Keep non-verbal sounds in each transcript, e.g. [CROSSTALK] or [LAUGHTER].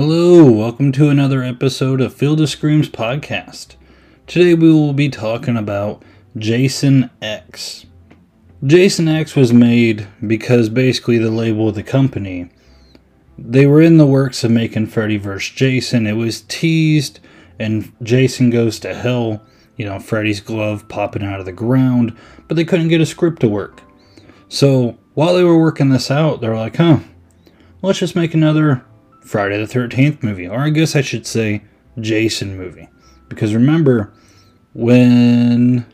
Hello, welcome to another episode of Field of Screams podcast. Today we will be talking about Jason X. Jason X was made because basically the label of the company, they were in the works of making Freddy vs. Jason. It was teased, and Jason goes to hell, you know, Freddy's glove popping out of the ground, but they couldn't get a script to work. So while they were working this out, they were like, huh, let's just make another Friday the 13th movie, or I guess I should say Jason movie. Because remember, when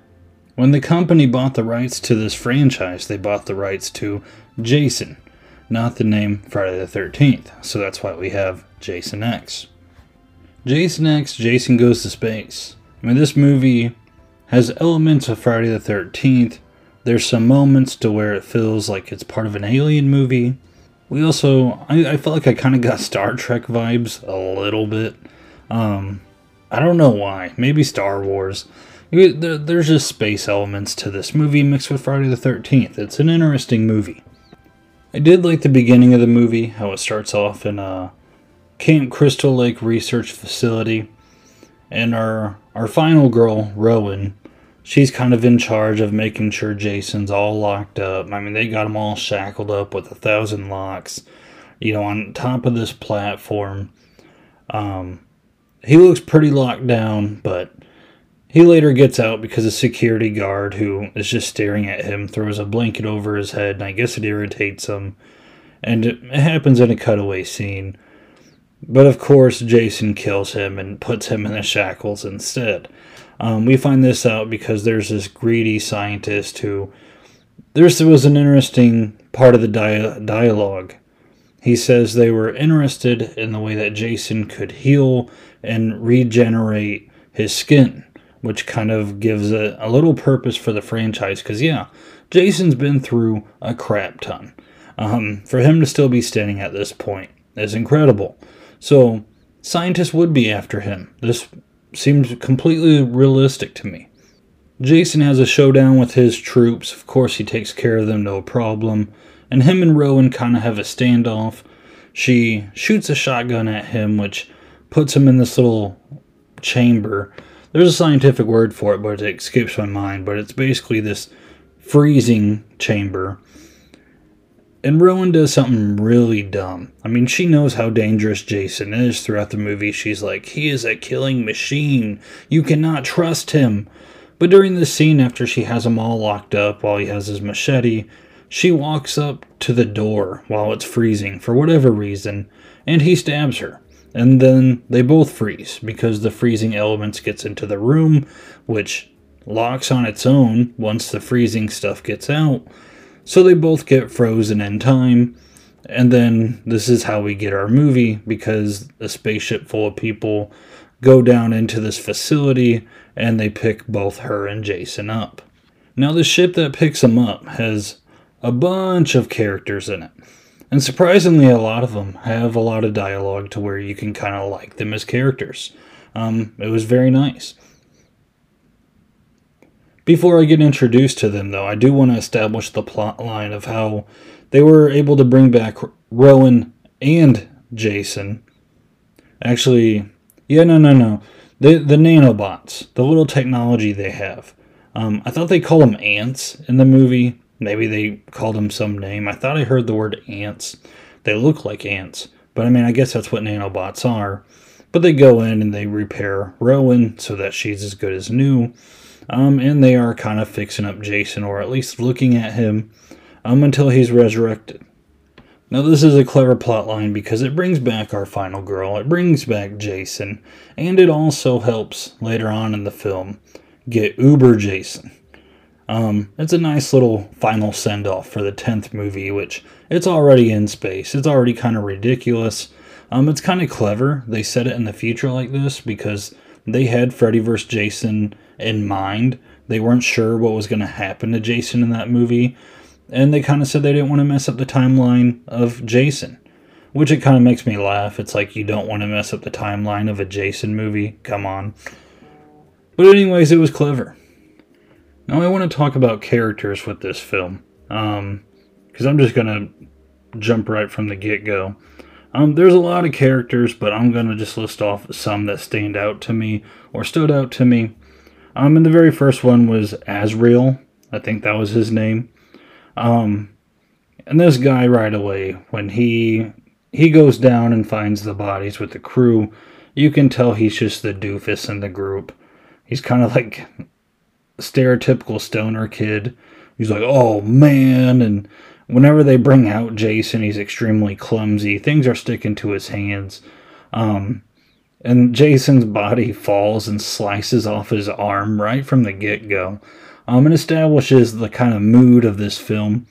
when the company bought the rights to this franchise, they bought the rights to Jason, not the name Friday the 13th. So that's why we have Jason X. Jason X, Jason Goes to Space. I mean, this movie has elements of Friday the 13th. There's some moments to where it feels like it's part of an alien movie. We also, I, I felt like I kind of got Star Trek vibes a little bit. Um, I don't know why. Maybe Star Wars. There, there's just space elements to this movie mixed with Friday the 13th. It's an interesting movie. I did like the beginning of the movie, how it starts off in a Camp Crystal Lake Research Facility. And our, our final girl, Rowan, she's kind of in charge of making sure Jason's all locked up. I mean, they got him all shackled up with a thousand locks, you know, on top of this platform. Um, he looks pretty locked down, but he later gets out because a security guard who is just staring at him throws a blanket over his head, and I guess it irritates him. And it happens in a cutaway scene. But of course, Jason kills him and puts him in the shackles instead. Um, we find this out because there's this greedy scientist who. There was an interesting part of the dia- dialogue. He says they were interested in the way that Jason could heal and regenerate his skin, which kind of gives a, a little purpose for the franchise. Because, yeah, Jason's been through a crap ton. Um, for him to still be standing at this point is incredible. So, scientists would be after him. This seems completely realistic to me. Jason has a showdown with his troops. Of course, he takes care of them, no problem. And him and Rowan kind of have a standoff. She shoots a shotgun at him, which puts him in this little chamber. There's a scientific word for it, but it escapes my mind. But it's basically this freezing chamber and Rowan does something really dumb. I mean, she knows how dangerous Jason is throughout the movie. She's like, he is a killing machine. You cannot trust him. But during the scene, after she has him all locked up while he has his machete, she walks up to the door while it's freezing for whatever reason, and he stabs her. And then they both freeze because the freezing elements gets into the room, which locks on its own once the freezing stuff gets out so they both get frozen in time. And then this is how we get our movie because a spaceship full of people go down into this facility and they pick both her and Jason up. Now, the ship that picks them up has a bunch of characters in it. And surprisingly, a lot of them have a lot of dialogue to where you can kind of like them as characters. Um, it was very nice. Before I get introduced to them, though, I do want to establish the plot line of how they were able to bring back Rowan and Jason. Actually, yeah, no, no, no. The, the nanobots, the little technology they have. Um, I thought they called them ants in the movie. Maybe they called them some name. I thought I heard the word ants. They look like ants. But I mean, I guess that's what nanobots are. But they go in and they repair Rowan so that she's as good as new. Um, and they are kind of fixing up Jason, or at least looking at him, um, until he's resurrected. Now, this is a clever plot line because it brings back our final girl, it brings back Jason, and it also helps later on in the film get Uber Jason. Um, it's a nice little final send off for the 10th movie, which it's already in space. It's already kind of ridiculous. Um, it's kind of clever. They set it in the future like this because they had Freddy vs. Jason in mind. They weren't sure what was going to happen to Jason in that movie, and they kind of said they didn't want to mess up the timeline of Jason, which it kind of makes me laugh. It's like you don't want to mess up the timeline of a Jason movie. Come on. But, anyways, it was clever. Now, I want to talk about characters with this film, because um, I'm just going to jump right from the get go. Um, there's a lot of characters, but I'm gonna just list off some that stand out to me or stood out to me. Um, and the very first one was Azrael. I think that was his name. Um, and this guy right away, when he he goes down and finds the bodies with the crew, you can tell he's just the doofus in the group. He's kind of like stereotypical stoner kid. He's like, oh man, and whenever they bring out Jason, he's extremely clumsy. Things are sticking to his hands. Um, and Jason's body falls and slices off his arm right from the get go. Um, and establishes the kind of mood of this film.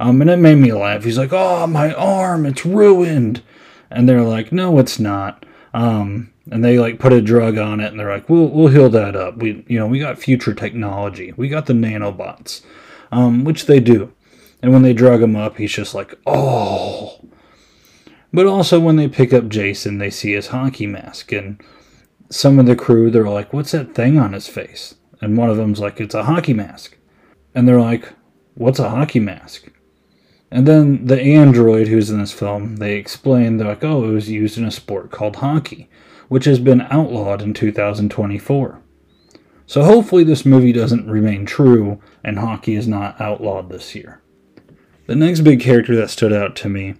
Um, and it made me laugh. He's like, "Oh, my arm, it's ruined," and they're like, "No, it's not." Um, and they like put a drug on it, and they're like, "We'll we'll heal that up. We you know we got future technology. We got the nanobots, um, which they do." And when they drug him up, he's just like, "Oh." But also when they pick up Jason, they see his hockey mask, and some of the crew they're like, "What's that thing on his face?" And one of them's like, "It's a hockey mask," and they're like, "What's a hockey mask?" And then the android who's in this film, they explain they're like, "Oh, it was used in a sport called hockey." which has been outlawed in 2024. So hopefully this movie doesn't remain true and hockey is not outlawed this year. The next big character that stood out to me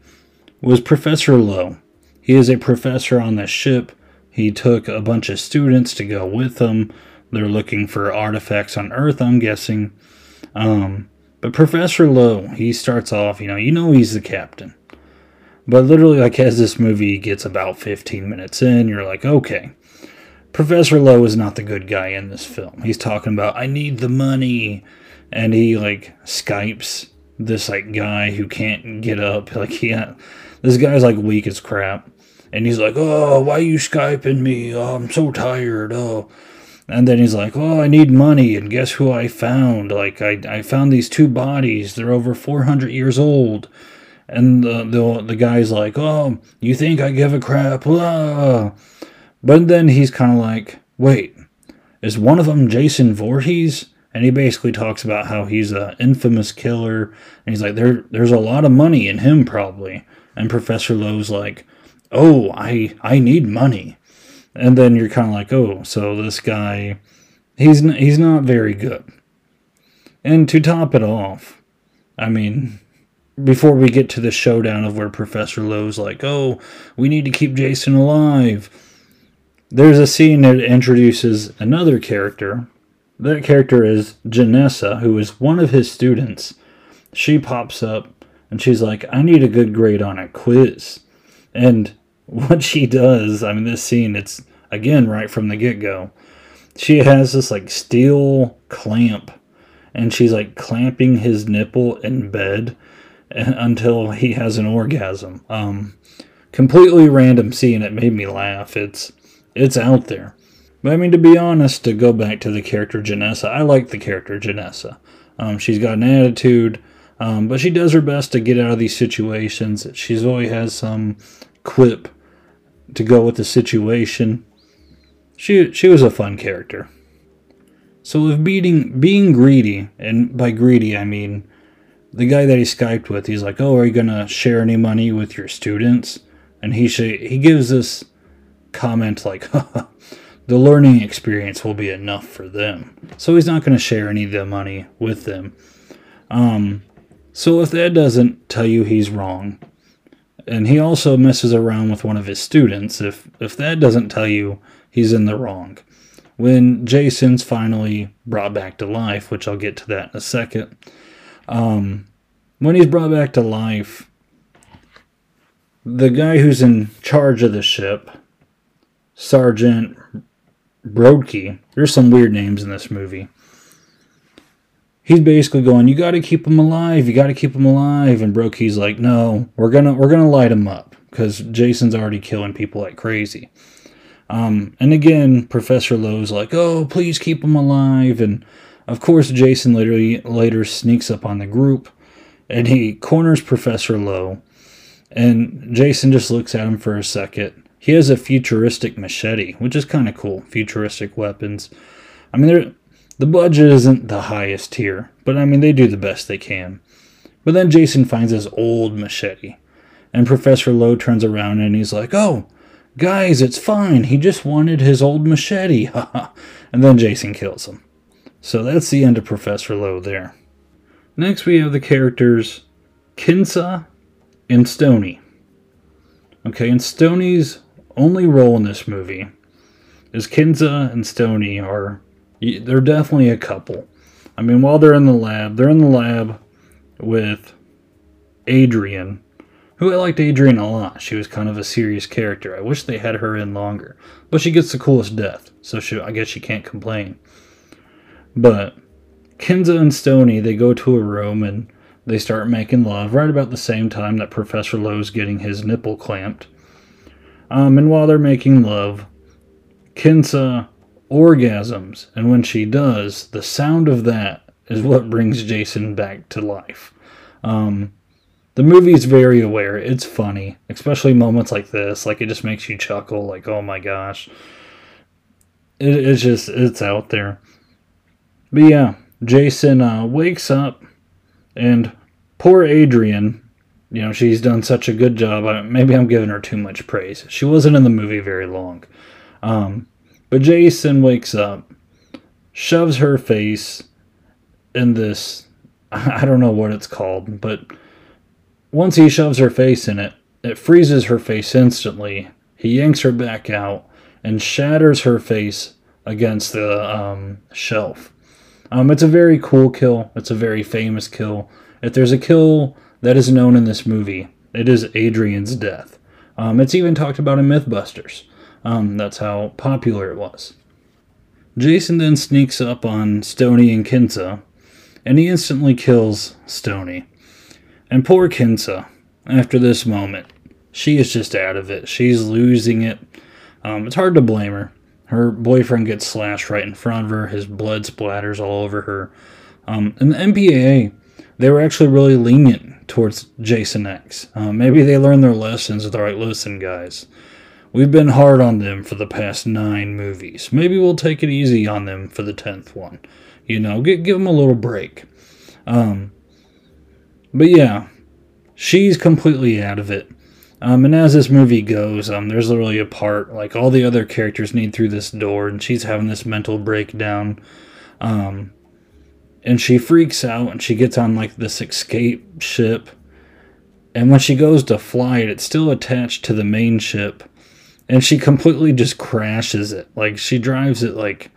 was Professor Lowe. He is a professor on the ship. He took a bunch of students to go with him. They're looking for artifacts on Earth, I'm guessing. Um, but Professor Lowe, he starts off, you know, you know he's the captain. But literally, like as this movie gets about 15 minutes in, you're like, okay, Professor Lowe is not the good guy in this film. He's talking about I need the money, and he like Skypes this like guy who can't get up. Like he, uh, this guy's like weak as crap, and he's like, oh, why you skyping me? Oh, I'm so tired. Oh. And then he's like, "Oh, I need money, and guess who I found? Like, I, I found these two bodies. They're over 400 years old. And the, the, the guy's like, oh, you think I give a crap? Blah. But then he's kind of like, wait, is one of them Jason Voorhees? And he basically talks about how he's an infamous killer. And he's like, there, there's a lot of money in him, probably. And Professor Lowe's like, oh, I, I need money. And then you're kind of like, oh, so this guy, he's, n- he's not very good. And to top it off, I mean, before we get to the showdown of where Professor Lowe's like, oh, we need to keep Jason alive, there's a scene that introduces another character. That character is Janessa, who is one of his students. She pops up and she's like, I need a good grade on a quiz. And [LAUGHS] what she does, I mean, this scene, it's again right from the get go. She has this like steel clamp and she's like clamping his nipple in bed until he has an orgasm. Um, completely random scene. It made me laugh. It's it's out there. But I mean, to be honest, to go back to the character Janessa, I like the character Janessa. Um, she's got an attitude, um, but she does her best to get out of these situations. She's always has some quip to go with the situation. She she was a fun character. So if being being greedy, and by greedy I mean the guy that he skyped with, he's like, "Oh, are you gonna share any money with your students?" And he sh- he gives this comment like, [LAUGHS] "The learning experience will be enough for them." So he's not gonna share any of the money with them. Um, so if that doesn't tell you he's wrong, and he also messes around with one of his students, if if that doesn't tell you he's in the wrong. When Jason's finally brought back to life, which I'll get to that in a second um, when he's brought back to life, the guy who's in charge of the ship, Sergeant Brodke, there's some weird names in this movie. He's basically going, "You got to keep him alive. You got to keep him alive." And Brodke's like, "No, we're gonna we're gonna light him up because Jason's already killing people like crazy." Um, and again, Professor Lowe's like, "Oh, please keep him alive," and of course, Jason later, later sneaks up on the group and he corners Professor Lowe. And Jason just looks at him for a second. He has a futuristic machete, which is kind of cool. Futuristic weapons. I mean, the budget isn't the highest tier, but I mean, they do the best they can. But then Jason finds his old machete. And Professor Lowe turns around and he's like, "Oh, guys, it's fine. He just wanted his old machete." [LAUGHS] and then Jason kills him. So that's the end of Professor Lowe there. Next, we have the characters Kinsa and Stoney. Okay, and Stoney's only role in this movie is Kinsa and Stoney are they're definitely a couple. I mean, while they're in the lab, they're in the lab with Adrienne, who I liked Adrienne a lot. She was kind of a serious character. I wish they had her in longer, but she gets the coolest death, so she, I guess she can't complain. But Kinsa and Stoney, they go to a room and they start making love right about the same time that Professor Lowe's getting his nipple clamped. Um, and while they're making love, Kinsa orgasms, and when she does, the sound of that is what brings Jason back to life. Um, the movie's very aware. It's funny, especially moments like this. Like it just makes you chuckle. Like, oh my gosh, it, it's just it's out there. But yeah, Jason uh, wakes up, and poor Adrienne. You know, she's done such a good job. Maybe I'm giving her too much praise. She wasn't in the movie very long. Um, but Jason wakes up, shoves her face in this. [LAUGHS] I don't know what it's called, but once he shoves her face in it, it freezes her face instantly. He yanks her back out and shatters her face against the um, shelf. Um, it's a very cool kill. It's a very famous kill. If there's a kill that is known in this movie, it is Adrienne's death. Um, it's even talked about in Mythbusters. Um, that's how popular it was. Jason then sneaks up on Stoney and Kinsa, and he instantly kills Stoney. And poor Kinsa, after this moment, she is just out of it. She's losing it. Um, it's hard to blame her. Her boyfriend gets slashed right in front of her. His blood splatters all over her. Um, and the MPAA, they were actually really lenient towards Jason X. Uh, maybe they learned their lessons. They're like, listen, guys, We've been hard on them for the past nine movies. Maybe we'll take it easy on them for the tenth one. You know, give, give them a little break. Um, but yeah, she's completely out of it. Um, and as this movie goes, um, there's literally a part like all the other characters need through this door, and she's having this mental breakdown. Um, and she freaks out, and she gets on like this escape ship. And when she goes to fly it, it's still attached to the main ship and she completely just crashes it. Like she drives it like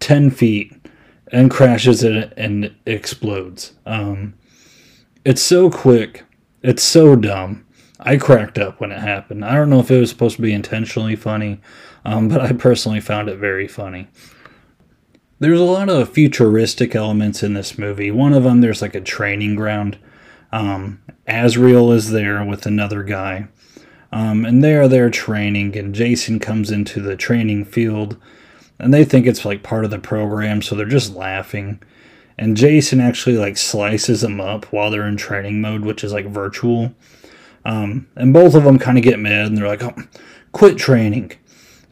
10 feet and crashes it and explodes. Um, it's so quick. It's so dumb. I cracked up when it happened. I don't know if it was supposed to be intentionally funny, um, but I personally found it very funny. There's a lot of futuristic elements in this movie. One of them, there's like a training ground. Um, Azrael is there with another guy. Um, and they're there training, and Jason comes into the training field, and they think it's like part of the program, so they're just laughing. And Jason actually like slices them up while they're in training mode, which is like virtual. Um, and both of them kind of get mad, and they're like, "Oh, quit training."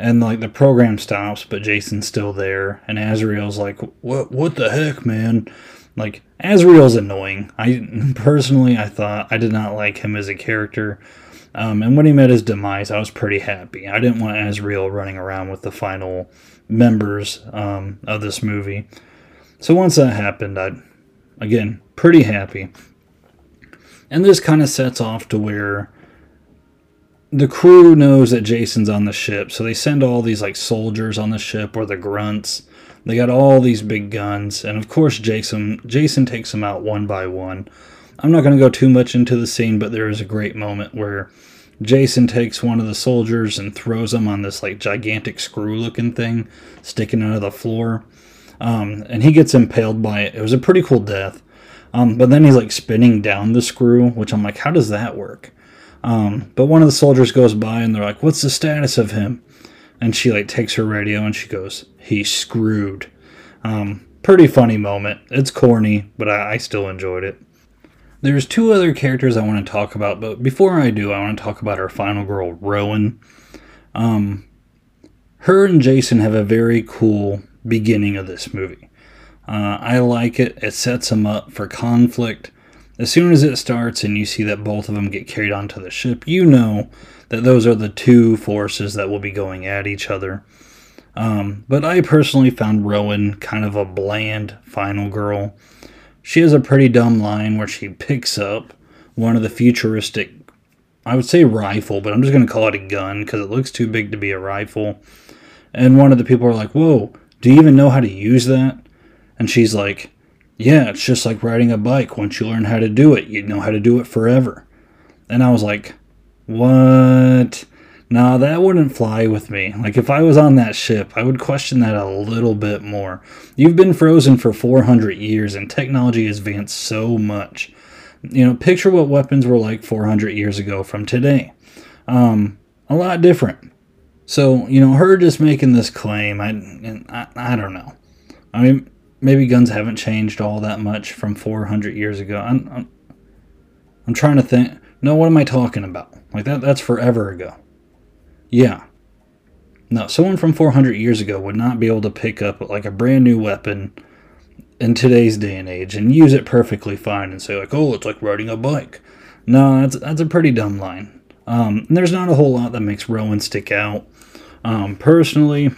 And like the program stops, but Jason's still there, and Azrael's like, "What? What the heck, man?" Like Azrael's annoying. I [LAUGHS] personally, I thought I did not like him as a character. Um, and when he met his demise, I was pretty happy. I didn't want Azrael running around with the final members um, of this movie. So once that happened, I, again, pretty happy. And this kind of sets off to where the crew knows that Jason's on the ship, so they send all these like soldiers on the ship or the grunts. They got all these big guns, and of course Jason Jason takes them out one by one. I'm not going to go too much into the scene, but there is a great moment where Jason takes one of the soldiers and throws him on this like gigantic screw looking thing sticking out of the floor. Um, and he gets impaled by it. It was a pretty cool death. Um, but then he's like spinning down the screw, which I'm like, how does that work? Um, but one of the soldiers goes by and they're like, what's the status of him? And she like takes her radio and she goes, he's screwed. Um, pretty funny moment. It's corny, but I, I still enjoyed it. There's two other characters I want to talk about, but before I do, I want to talk about our final girl, Rowan. Um, her and Jason have a very cool beginning of this movie. Uh, I like it. It sets them up for conflict. As soon as it starts and you see that both of them get carried onto the ship, you know that those are the two forces that will be going at each other. Um, but I personally found Rowan kind of a bland final girl. She has a pretty dumb line where she picks up one of the futuristic, I would say rifle, but I'm just going to call it a gun because it looks too big to be a rifle. And one of the people are like, Whoa, do you even know how to use that? And she's like, Yeah, it's just like riding a bike. Once you learn how to do it, you know how to do it forever. And I was like, What? Nah, that wouldn't fly with me. Like, if I was on that ship, I would question that a little bit more. You've been frozen for 400 years, and technology has advanced so much. You know, picture what weapons were like 400 years ago from today. Um, a lot different. So, you know, her just making this claim, I, I, I don't know. I mean, maybe guns haven't changed all that much from 400 years ago. I'm, I'm, I'm trying to think. No, what am I talking about? Like that, that's forever ago. Yeah. No, someone from 400 years ago would not be able to pick up like a brand new weapon in today's day and age and use it perfectly fine and say like, "Oh, it's like riding a bike." No, that's that's a pretty dumb line. Um, there's not a whole lot that makes Rowan stick out. Um, personally,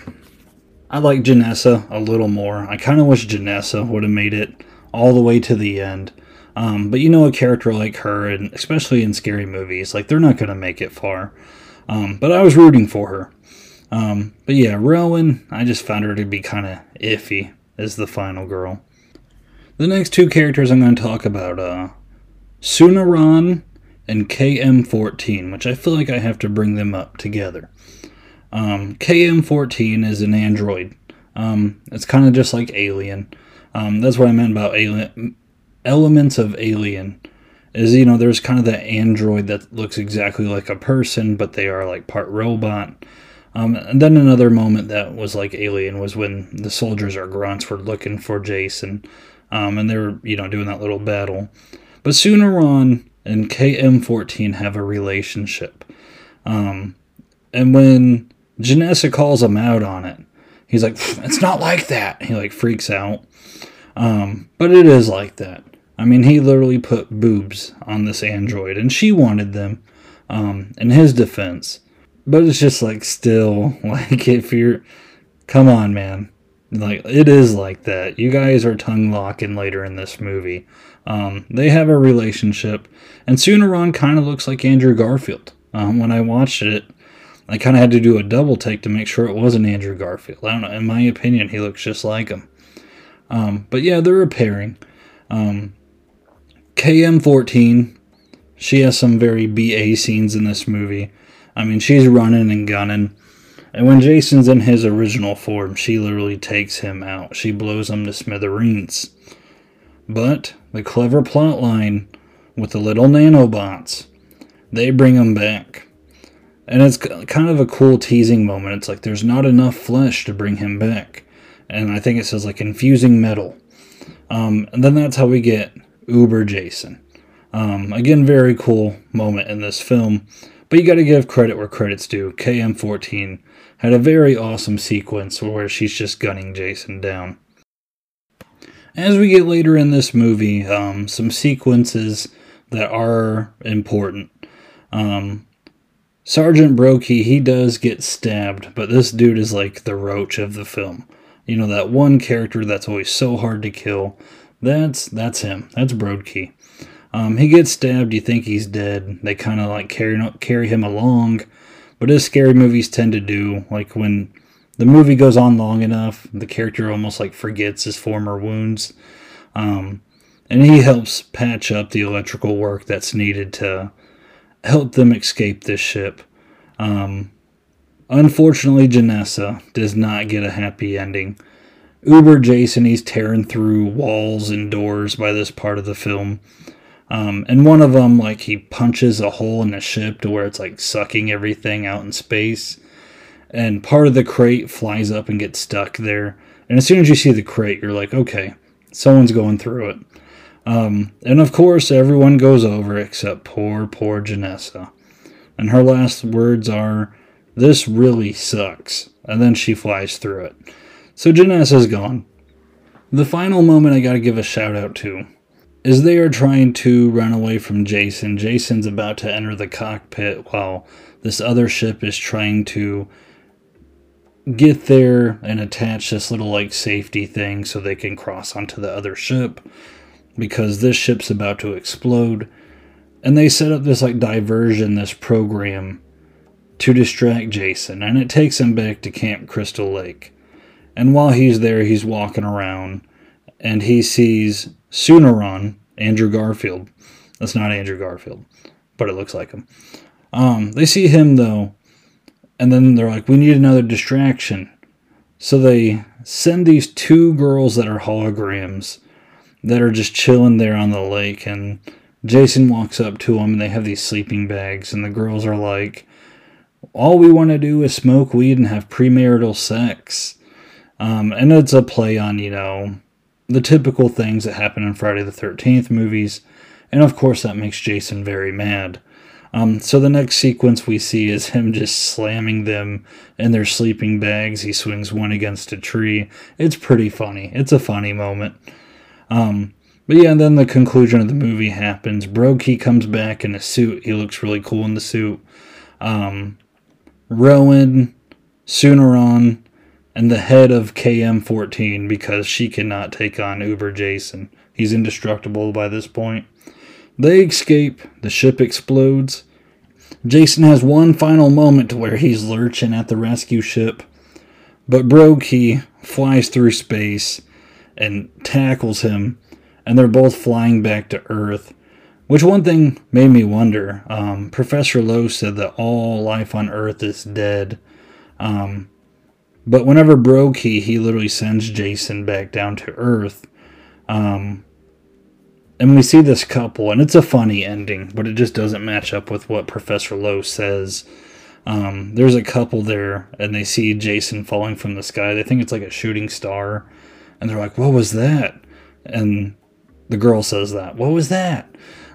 I like Janessa a little more. I kind of wish Janessa would have made it all the way to the end. Um, but you know, a character like her, and especially in scary movies, like they're not going to make it far. Um, but I was rooting for her. Um, but yeah, Rowan, I just found her to be kind of iffy as the final girl. The next two characters I'm going to talk about, uh, Tsunaron and KM14, which I feel like I have to bring them up together. Um, KM14 is an android. Um, it's kind of just like Alien. Um, that's what I meant about Alien. Elements of Alien is you know there's kind of the android that looks exactly like a person, but they are like part robot. Um, and then another moment that was like Alien was when the soldiers or grunts were looking for Jason, um, and they were you know doing that little battle. But Tsunaron, and KM14 have a relationship, um, and when Janessa calls him out on it, he's like, "It's not like that." He like freaks out, um, but it is like that. I mean, he literally put boobs on this android, and she wanted them. Um, in his defense, but it's just like still [LAUGHS] like if you're, come on, man, like it is like that. You guys are tongue locking later in this movie. Um, they have a relationship, and Tsunaron kind of looks like Andrew Garfield. Um, when I watched it, I kind of had to do a double take to make sure it wasn't Andrew Garfield. I don't know. In my opinion, he looks just like him. Um, but yeah, they're a pairing. Um, KM14, she has some very BA scenes in this movie. I mean, she's running and gunning. And when Jason's in his original form, she literally takes him out. She blows him to smithereens. But the clever plot line with the little nanobots, they bring him back. And it's kind of a cool teasing moment. It's like there's not enough flesh to bring him back. And I think it says like infusing metal. Um, and then that's how we get Uber Jason. Um, again, very cool moment in this film, but you got to give credit where credit's due. KM14 had a very awesome sequence where she's just gunning Jason down. As we get later in this movie, um, some sequences that are important. Um, Sergeant Brokey, he does get stabbed, but this dude is like the roach of the film. You know, that one character that's always so hard to kill. That's that's him. That's Brodkey. Um, he gets stabbed. You think he's dead. They kind of like carry carry him along, but as scary movies tend to do, like when the movie goes on long enough, the character almost like forgets his former wounds, um, and he helps patch up the electrical work that's needed to help them escape this ship. Um, unfortunately, Janessa does not get a happy ending. Uber Jason, he's tearing through walls and doors by this part of the film. Um, and one of them, like, he punches a hole in the ship to where it's like sucking everything out in space. And part of the crate flies up and gets stuck there. And as soon as you see the crate, you're like, okay, someone's going through it. Um, and of course, everyone goes over except poor, poor Janessa. And her last words are, This really sucks. And then she flies through it. So Janessa is gone. The final moment I gotta give a shout out to is they are trying to run away from Jason, Jason's about to enter the cockpit while this other ship is trying to get there and attach this little like safety thing so they can cross onto the other ship because this ship's about to explode. And they set up this like diversion, this program to distract Jason, and it takes him back to Camp Crystal Lake. And while he's there, he's walking around and he sees Tsunaron, Andrew Garfield. That's not Andrew Garfield, but it looks like him. Um, they see him though, and then they're like, we need another distraction. So they send these two girls that are holograms that are just chilling there on the lake. And Jason walks up to them and they have these sleeping bags. And the girls are like, all we want to do is smoke weed and have premarital sex. Um, and it's a play on, you know, the typical things that happen in Friday the 13th movies. And of course, that makes Jason very mad. Um, so the next sequence we see is him just slamming them in their sleeping bags. He swings one against a tree. It's pretty funny. It's a funny moment. Um, but yeah, then the conclusion of the movie happens. Brokey comes back in a suit. He looks really cool in the suit. Um, Rowan, Tsunaron, and the head of KM14 because she cannot take on Uber Jason. He's indestructible by this point. They escape, the ship explodes. Jason has one final moment where he's lurching at the rescue ship, but Brokey flies through space and tackles him, and they're both flying back to Earth. Which one thing made me wonder. Um, Professor Lowe said that all life on Earth is dead. Um, but whenever Brokey, he literally sends Jason back down to Earth. Um, and we see this couple, and it's a funny ending, but it just doesn't match up with what Professor Lowe says. Um, there's a couple there, and they see Jason falling from the sky. They think it's like a shooting star, and they're like, "What was that?" And the girl says that, "What was that?"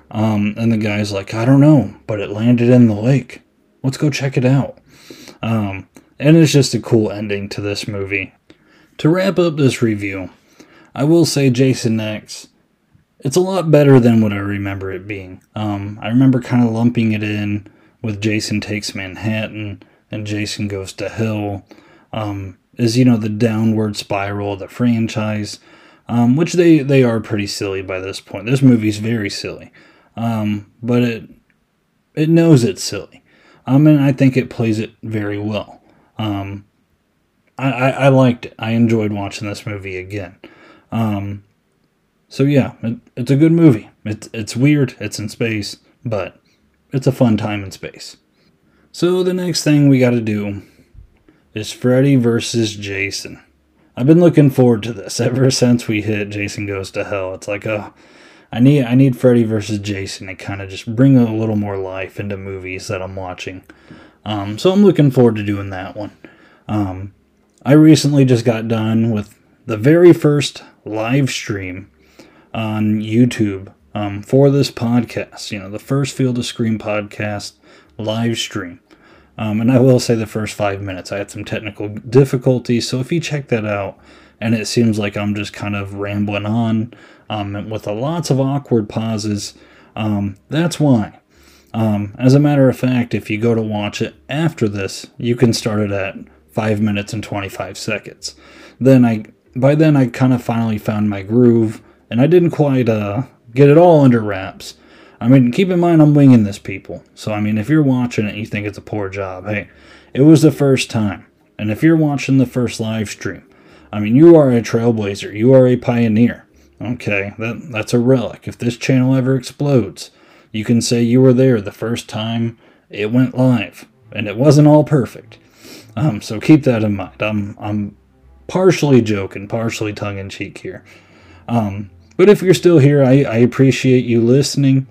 Um, and the guy's like, "I don't know, but it landed in the lake. Let's go check it out." Um, and it's just a cool ending to this movie. To wrap up this review, I will say Jason X it's a lot better than what I remember it being. Um, I remember kind of lumping it in with Jason Takes Manhattan and Jason Goes to Hell, um, is, you know, the downward spiral of the franchise, um, which they, they are pretty silly by this point. This movie's very silly, um, but it, it knows it's silly. Um, and I think it plays it very well. Um, I, I, I liked it. I enjoyed watching this movie again. Um, so yeah, it, it's a good movie. It's it's weird. It's in space, but it's a fun time in space. So the next thing we got to do is Freddy versus Jason. I've been looking forward to this ever [LAUGHS] since we hit Jason Goes to Hell. It's like, oh, I need I need Freddy versus Jason to kind of just bring a little more life into movies that I'm watching. Um, so I'm looking forward to doing that one. Um, I recently just got done with the very first live stream on YouTube um, for this podcast. You know, the first Field of Scream podcast live stream. Um, and I will say the first five minutes I had some technical difficulties. So if you check that out and it seems like I'm just kind of rambling on um, with lots of awkward pauses, um, that's why. Um, as a matter of fact, if you go to watch it after this, you can start it at five minutes and 25 seconds. Then I, by then I kind of finally found my groove and I didn't quite uh, get it all under wraps. I mean, keep in mind I'm winging this, people. So, I mean, if you're watching it and you think it's a poor job, hey, it was the first time. And if you're watching the first live stream, I mean, you are a trailblazer. You are a pioneer. Okay, that, that's a relic. If this channel ever explodes, you can say you were there the first time it went live. And it wasn't all perfect. Um, so keep that in mind. I'm, I'm partially joking, partially tongue in cheek here. Um, but if you're still here, I, I appreciate you listening.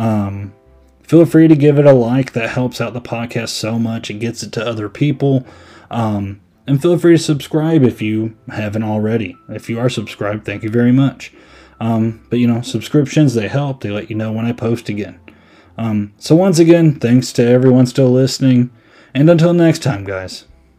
Um, feel free to give it a like. That helps out the podcast so much. It gets it to other people. Um, and feel free to subscribe if you haven't already. If you are subscribed, thank you very much. Um, but you know, subscriptions, they help. They let you know when I post again. Um, so once again, thanks to everyone still listening. And until next time, guys.